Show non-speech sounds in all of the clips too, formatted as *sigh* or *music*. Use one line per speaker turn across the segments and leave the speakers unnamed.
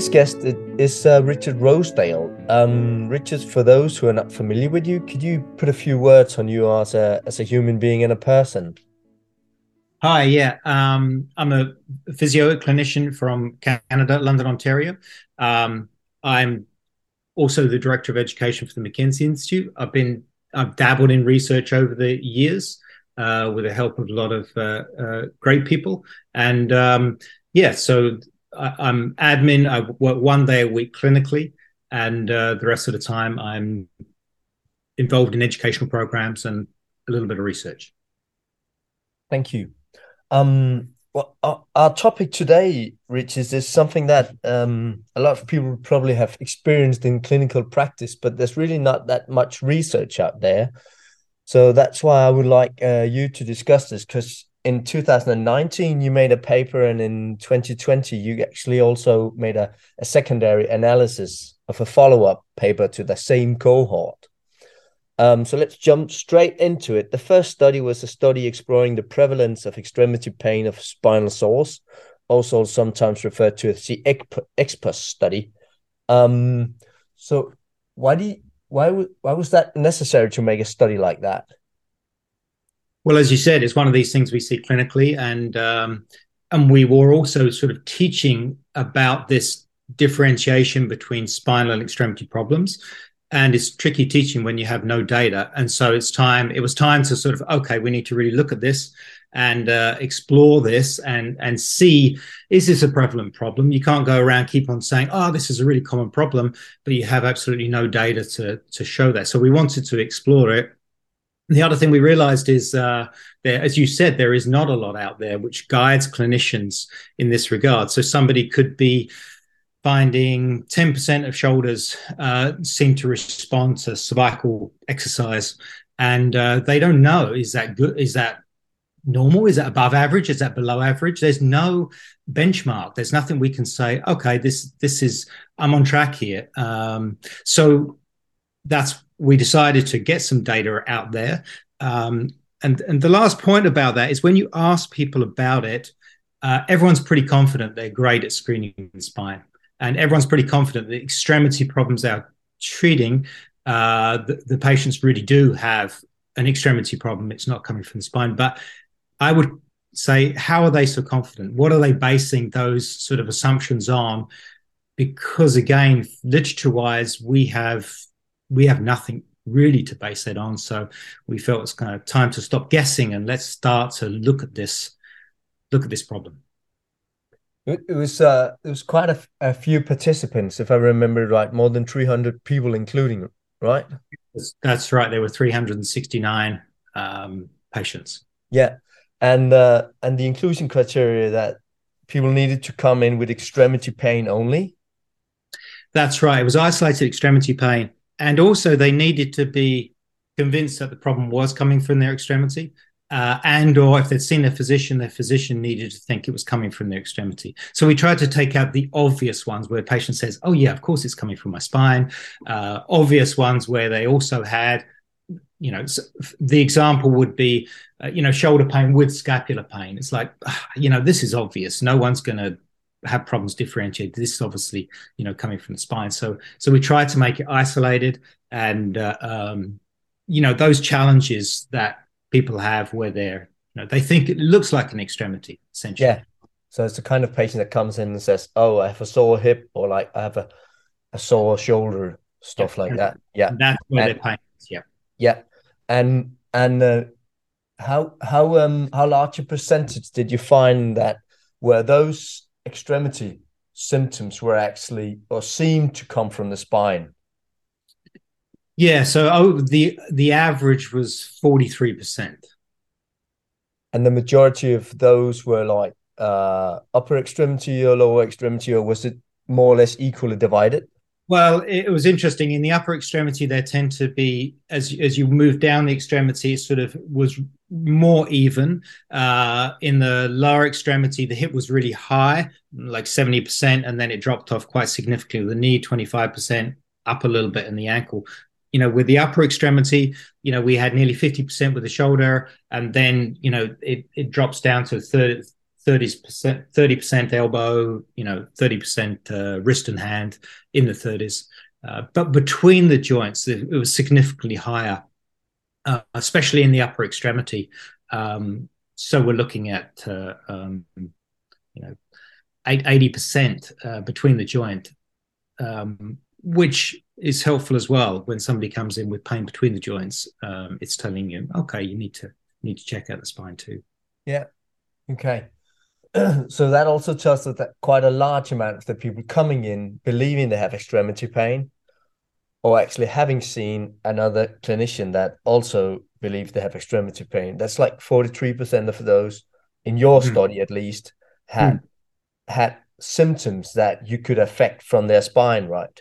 Today's guest is uh, Richard Rosedale. Um, Richard, for those who are not familiar with you, could you put a few words on you as a as a human being and a person?
Hi, yeah, um, I'm a physio clinician from Canada, London, Ontario. Um, I'm also the director of education for the McKenzie Institute. I've been I've dabbled in research over the years uh, with the help of a lot of uh, uh, great people, and um, yeah, so I, am admin. I work one day a week clinically, and uh, the rest of the time I'm involved in educational programs and a little bit of research.
Thank you. Um, well, our, our, topic today, Rich, is, is something that um, a lot of people probably have experienced in clinical practice, but there's really not that much research out there. So that's why I would like uh, you to discuss this because in 2019 you made a paper and in 2020 you actually also made a, a secondary analysis of a follow-up paper to the same cohort. Um, so let's jump straight into it. The first study was a study exploring the prevalence of extremity pain of spinal source also sometimes referred to as the EXPOSS study. Um, so why do you, why, why was that necessary to make a study like that
well, as you said, it's one of these things we see clinically, and um, and we were also sort of teaching about this differentiation between spinal and extremity problems. And it's tricky teaching when you have no data. And so it's time, it was time to sort of, okay, we need to really look at this and uh, explore this and and see is this a prevalent problem you can't go around keep on saying oh this is a really common problem but you have absolutely no data to to show that so we wanted to explore it the other thing we realized is uh, as you said, there is not a lot out there which guides clinicians in this regard. So somebody could be finding 10% of shoulders uh, seem to respond to cervical exercise, and uh, they don't know is that good? Is that normal? Is that above average? Is that below average? There's no benchmark. There's nothing we can say. Okay, this this is I'm on track here. Um, so that's we decided to get some data out there. Um, and and the last point about that is when you ask people about it, uh, everyone's pretty confident they're great at screening the spine, and everyone's pretty confident the extremity problems they're treating, uh, the, the patients really do have an extremity problem. It's not coming from the spine, but I would say, how are they so confident? What are they basing those sort of assumptions on? Because again, literature-wise, we have we have nothing really to base that on. So we felt it's kind of time to stop guessing and let's start to look at this, look at this problem.
It, was uh, it was quite a, a few participants, if I remember right, more than three hundred people, including right.
That's right. There were three hundred and sixty nine um, patients.
Yeah, and uh, and the inclusion criteria that people needed to come in with extremity pain only.
That's right. It was isolated extremity pain and also they needed to be convinced that the problem was coming from their extremity uh, and or if they'd seen a physician their physician needed to think it was coming from their extremity. So we tried to take out the obvious ones where a patient says oh yeah of course it's coming from my spine. Uh, obvious ones where they also had you know the example would be uh, you know shoulder pain with scapular pain. It's like you know this is obvious. No one's going to have problems differentiated. This is obviously, you know, coming from the spine. So, so we try to make it isolated, and uh, um, you know, those challenges that people have where they're, you know, they think it looks like an extremity, essentially.
Yeah. So it's the kind of patient that comes in and says, "Oh, I have a sore hip," or like I have a, a sore shoulder, stuff yeah. like that. Yeah,
and that's where and, their pain is. Yeah.
Yeah, and and uh, how how um how large a percentage did you find that were those extremity symptoms were actually or seemed to come from the spine?
Yeah, so oh, the the average was forty three percent,
and the majority of those were like uh, upper extremity or lower extremity, or was it more or less equally divided?
Well, it was interesting. In the upper extremity, there tend to be as as you move down the extremity, it sort of was more even. Uh, in the lower extremity, the hip was really high, like seventy percent, and then it dropped off quite significantly. The knee twenty five percent, up a little bit in the ankle. You know, with the upper extremity, you know, we had nearly fifty percent with the shoulder, and then you know it it drops down to 30, 30%, 30% elbow, you know, 30% uh, wrist and hand in the 30s. Uh, but between the joints, it, it was significantly higher, uh, especially in the upper extremity. Um, so we're looking at, uh, um, you know, 80% uh, between the joint, um, which is helpful as well when somebody comes in with pain between the joints. Um, it's telling you, okay, you need to need to check out the spine too.
Yeah. Okay. *clears throat* so that also tells us that quite a large amount of the people coming in believing they have extremity pain or actually having seen another clinician that also believes they have extremity pain that's like 43% of those in your mm. study at least had mm. had symptoms that you could affect from their spine right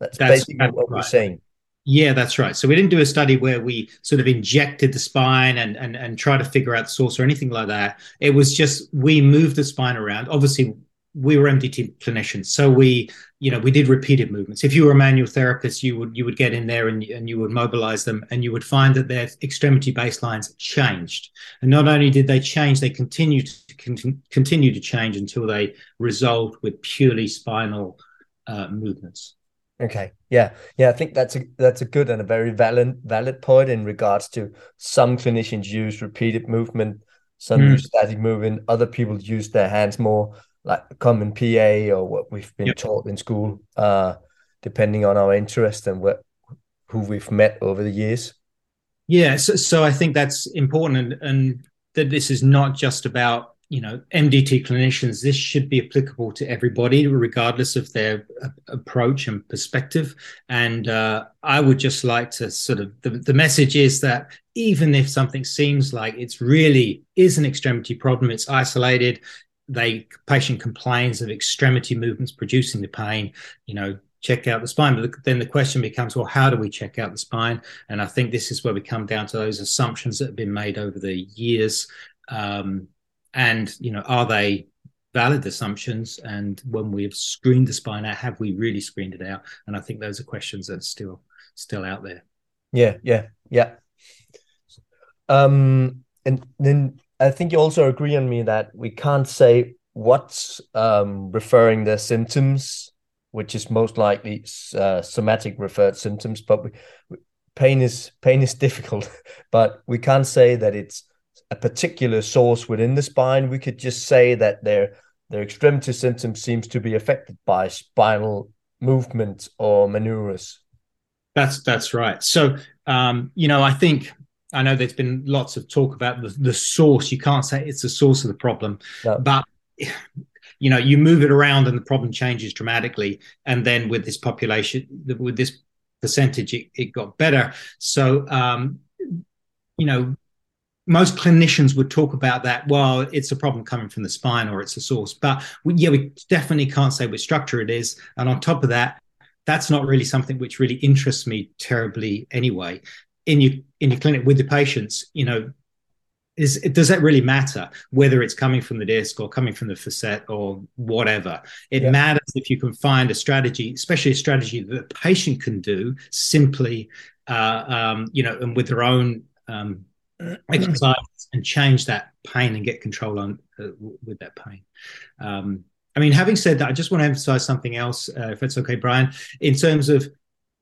that's, that's basically what right. we're saying
yeah, that's right. So we didn't do a study where we sort of injected the spine and and and try to figure out the source or anything like that. It was just we moved the spine around. Obviously, we were MDT clinicians, so we you know we did repeated movements. If you were a manual therapist, you would you would get in there and and you would mobilize them, and you would find that their extremity baselines changed. And not only did they change, they continued to con- continue to change until they resolved with purely spinal uh, movements.
Okay. Yeah. Yeah. I think that's a that's a good and a very valid valid point in regards to some clinicians use repeated movement, some mm. use static movement, other people use their hands more like common PA or what we've been yep. taught in school, uh, depending on our interest and what who we've met over the years.
Yeah. So, so I think that's important and, and that this is not just about you know mdt clinicians this should be applicable to everybody regardless of their approach and perspective. And uh, i would just like to sort of the, the message is that even if something seems like it's really is an extremity problem it's isolated they patient complains of extremity movements producing the pain you know check out the spine. But then the question becomes well how do we check out the spine? And i think this is where we come down to those assumptions that have been made over the years. Um, and you know are they valid assumptions? And when we've screened the spine out have we really screened it out? And i think those are questions that are still still out there.
Yeah yeah yeah. Um and then i think you also agree on me that we can't say what's um referring the symptoms which is most likely uh, somatic referred symptoms but we, pain is pain is *laughs* difficult. But we can't say that it's a particular source within the spine. We could just say that their their extremity symptom seems to be affected by spinal movement or maneuvers.
That's that's right. So um, you know, I think I know there's been lots of talk about the, the source. You can't say it's the source of the problem, no. but you know, you move it around and the problem changes dramatically. And then with this population, with this percentage, it, it got better. So um, you know, most clinicians would talk about that. Well, it's a problem coming from the spine or it's a source, but we, yeah, we definitely can't say which structure it is. And on top of that, that's not really something which really interests me terribly anyway. In your in your clinic with the patients, you know, is does that really matter whether it's coming from the disc or coming from the facet or whatever? It yeah. matters if you can find a strategy, especially a strategy that the patient can do simply, uh, um, you know, and with their own um, exercise and change that pain and get control on uh, with that pain. Um, I mean, having said that, I just want to emphasize something else, uh, if that's okay, Brian, in terms of,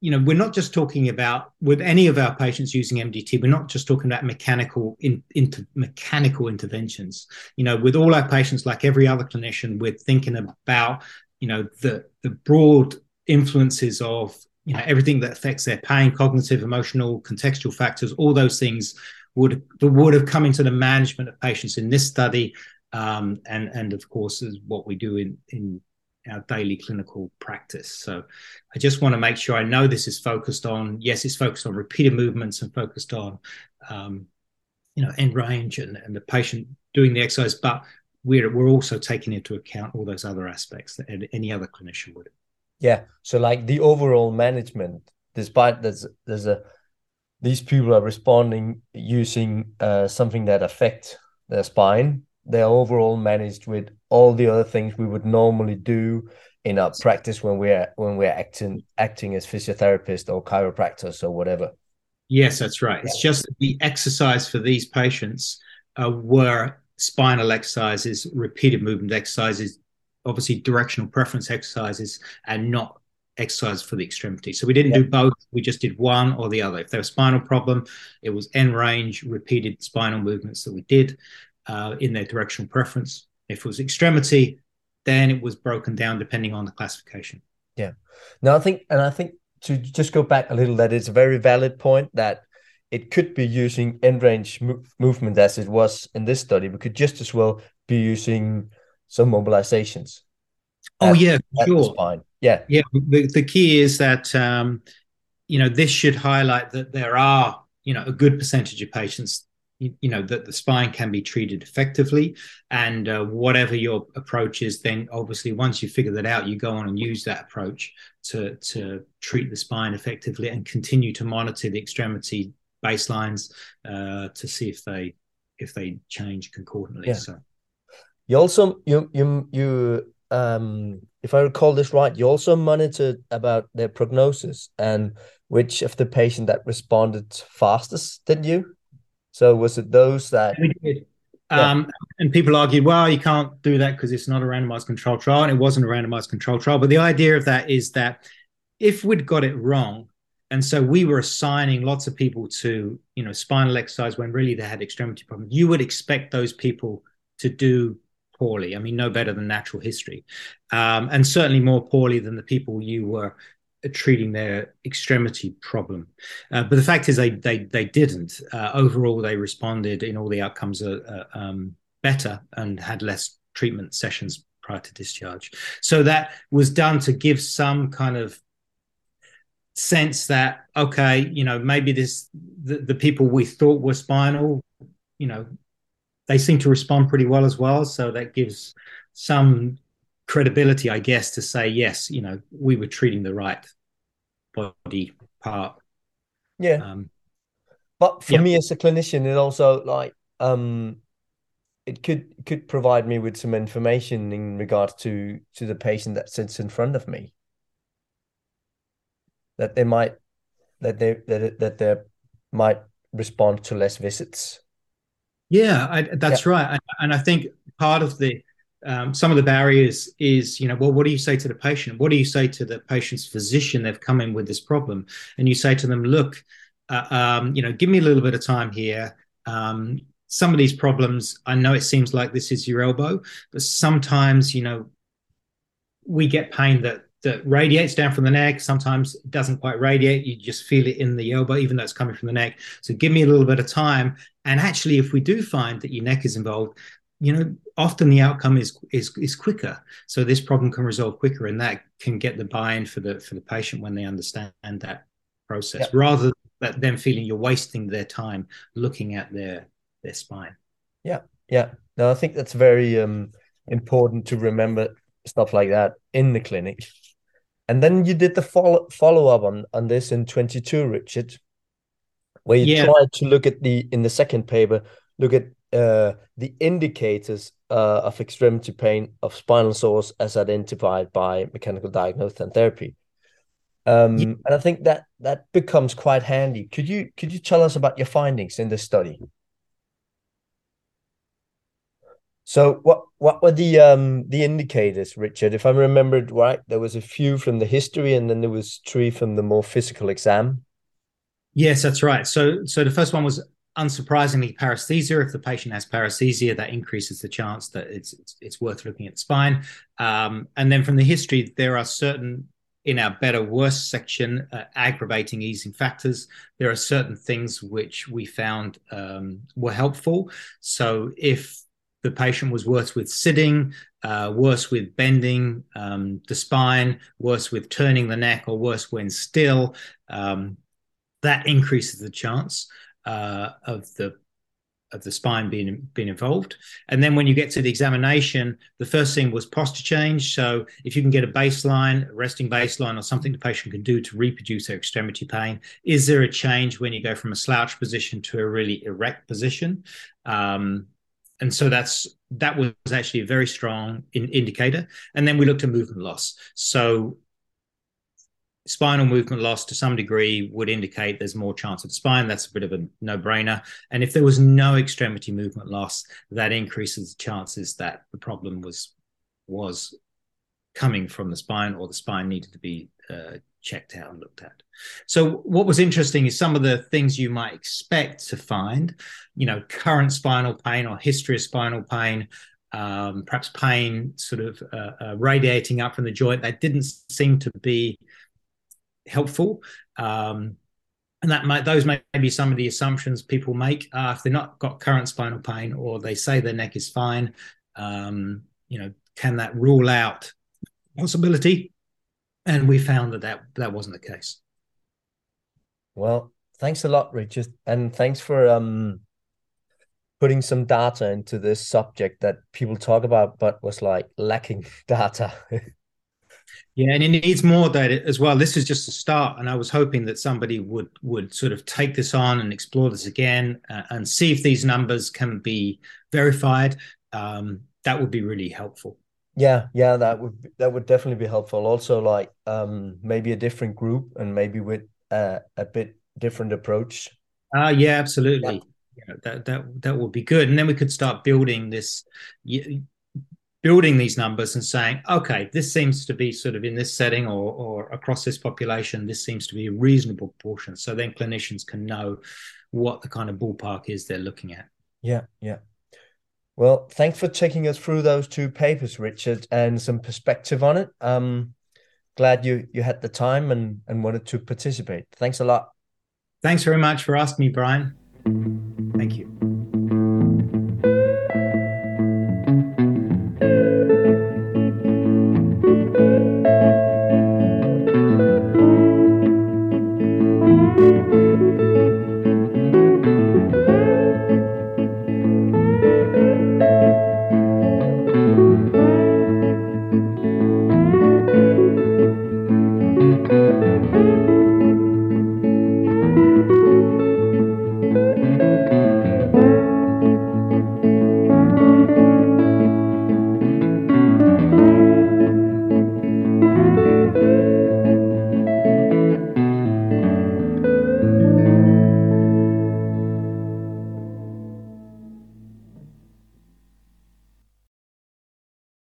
you know, we're not just talking about with any of our patients using MDT, we're not just talking about mechanical in, into mechanical interventions. You know, with all our patients, like every other clinician, we're thinking about, you know, the the broad influences of you know everything that affects their pain, cognitive, emotional, contextual factors, all those things would would have come into the management of patients in this study, um, and and of course is what we do in in our daily clinical practice. So I just want to make sure I know this is focused on yes, it's focused on repeated movements and focused on um, you know end range and, and the patient doing the exercise, but we're we're also taking into account all those other aspects that any other clinician would.
Yeah. So like the overall management, despite there's there's a these people are responding using uh, something that affects their spine. They're overall managed with all the other things we would normally do in our practice when we're when we're acting acting as physiotherapists or chiropractors or whatever.
Yes, that's right. Yeah. It's just the exercise for these patients uh, were spinal exercises, repeated movement exercises, obviously directional preference exercises, and not exercise for the extremity. So we didn't yeah. do both. We just did one or the other. If there was spinal problem, it was end range repeated spinal movements that we did uh, in their directional preference. If it was extremity, then it was broken down depending on the classification.
Yeah. Now I think, and I think to just go back a little, that it's a very valid point that it could be using end range mo- movement as it was in this study. We could just as well be using some mobilizations.
Oh at, yeah, sure.
spine. Yeah,
yeah. The, the key is that um, you know this should highlight that there are you know a good percentage of patients you, you know that the spine can be treated effectively and uh, whatever your approach is then obviously once you figure that out you go on and use that approach to to treat the spine effectively and continue to monitor the extremity baselines uh, to see if they if they change concordantly. Yeah. So
you also you you you um if I recall this right, you also monitored about their prognosis and which of the patient that responded fastest, didn't you? So was it those that we
yeah. Um, and people argued, well, you can't do that because it's not a randomized control trial, and it wasn't a randomized control trial. But the idea of that is that if we'd got it wrong, and so we were assigning lots of people to you know spinal exercise when really they had extremity problems you would expect those people to do poorly. I mean no better than natural history. Um, and certainly more poorly than the people you were treating their extremity problem. Uh, but the fact is they they, they didn't. Uh, overall they responded in all the outcomes uh, uh um, better and had less treatment sessions prior to discharge. So that was done to give some kind of sense that okay you know maybe this the, the people we thought were spinal you know they seem to respond pretty well as well so that gives some credibility i guess to say yes you know we were treating the right body part
yeah um, but for yeah. me as a clinician it also like um it could could provide me with some information in regards to to the patient that sits in front of me that they might that they that that they might respond to less visits.
Yeah, I, that's yeah. right, and I think part of the um, some of the barriers is you know well what do you say to the patient? What do you say to the patient's physician? They've come in with this problem and you say to them look uh, um, you know give me a little bit of time here. Um, some of these problems i know it seems like this is your elbow but sometimes you know we get pain that that radiates down from the neck. Sometimes it doesn't quite radiate. You just feel it in the elbow, even though it's coming from the neck. So give me a little bit of time. And actually, if we do find that your neck is involved, you know, often the outcome is is is quicker. So this problem can resolve quicker, and that can get the buy-in for the for the patient when they understand that process, yep. rather than them feeling you're wasting their time looking at their their spine.
Yeah, yeah. No, I think that's very um, important to remember stuff like that in the clinic. And then you did the follow follow up on on this in 22, Richard, where you yeah. tried to look at the in the second paper, look at uh, the indicators uh, of extremity pain of spinal source as identified by mechanical diagnosis and therapy. Um, yeah. And I think that that becomes quite handy. Could you could you tell us about your findings in this study? So what what were the um the indicators, Richard? If I remembered right, there was a few from the history, and then there was three from the more physical exam.
Yes, that's right. So so the first one was unsurprisingly paresthesia. If the patient has paresthesia, that increases the chance that it's it's, it's worth looking at the spine. Um, and then from the history, there are certain in our better worse section uh, aggravating easing factors there are certain things which we found um, were helpful so if the patient was worse with sitting, uh, worse with bending um, the spine, worse with turning the neck, or worse when still, um, that increases the chance uh, of the of the spine being being involved. And then when you get to the examination, the first thing was posture change. So if you can get a baseline, a resting baseline, or something the patient can do to reproduce their extremity pain, is there a change when you go from a slouch position to a really erect position? Um, and so that's that was actually a very strong in, indicator. And then we looked at movement loss. So spinal movement loss to some degree would indicate there's more chance of spine. That's a bit of a no brainer. And if there was no extremity movement loss, that increases the chances that the problem was was coming from the spine or the spine needed to be uh, checked out and looked at. So what was interesting is some of the things you might expect to find, you know, current spinal pain or history of spinal pain, um, perhaps pain sort of uh, uh, radiating up from the joint. That didn't seem to be helpful. Um, and that might those may be some of the assumptions people make uh, if they're not got current spinal pain or they say their neck is fine. Um, you know, can that rule out possibility? And we found that that, that wasn't the case.
Well, thanks a lot, Richard, and thanks for um putting some data into this subject that people talk about, but was like lacking *laughs* data.
Yeah, and it needs more data as well. This is just a start, and I was hoping that somebody would would sort of take this on and explore this again uh, and see if these numbers can be verified. Um, that would be really helpful.
Yeah, yeah, that would that would definitely be helpful. Also, like um, maybe a different group and maybe with uh, a bit different approach.
Uh, yeah, absolutely. Yeah. yeah. that that that would be good, and then we could start building this building these numbers and saying, okay, this seems to be sort of in this setting or, or across this population, this seems to be a reasonable portion. So then clinicians can know what the kind of ballpark is they're looking at.
Yeah, yeah. Well, thanks for taking us through those two papers, Richard, and some perspective on it. Um, glad you you had the time and and wanted to participate. Thanks a lot.
Thanks very much for asking me, Brian. Thank you.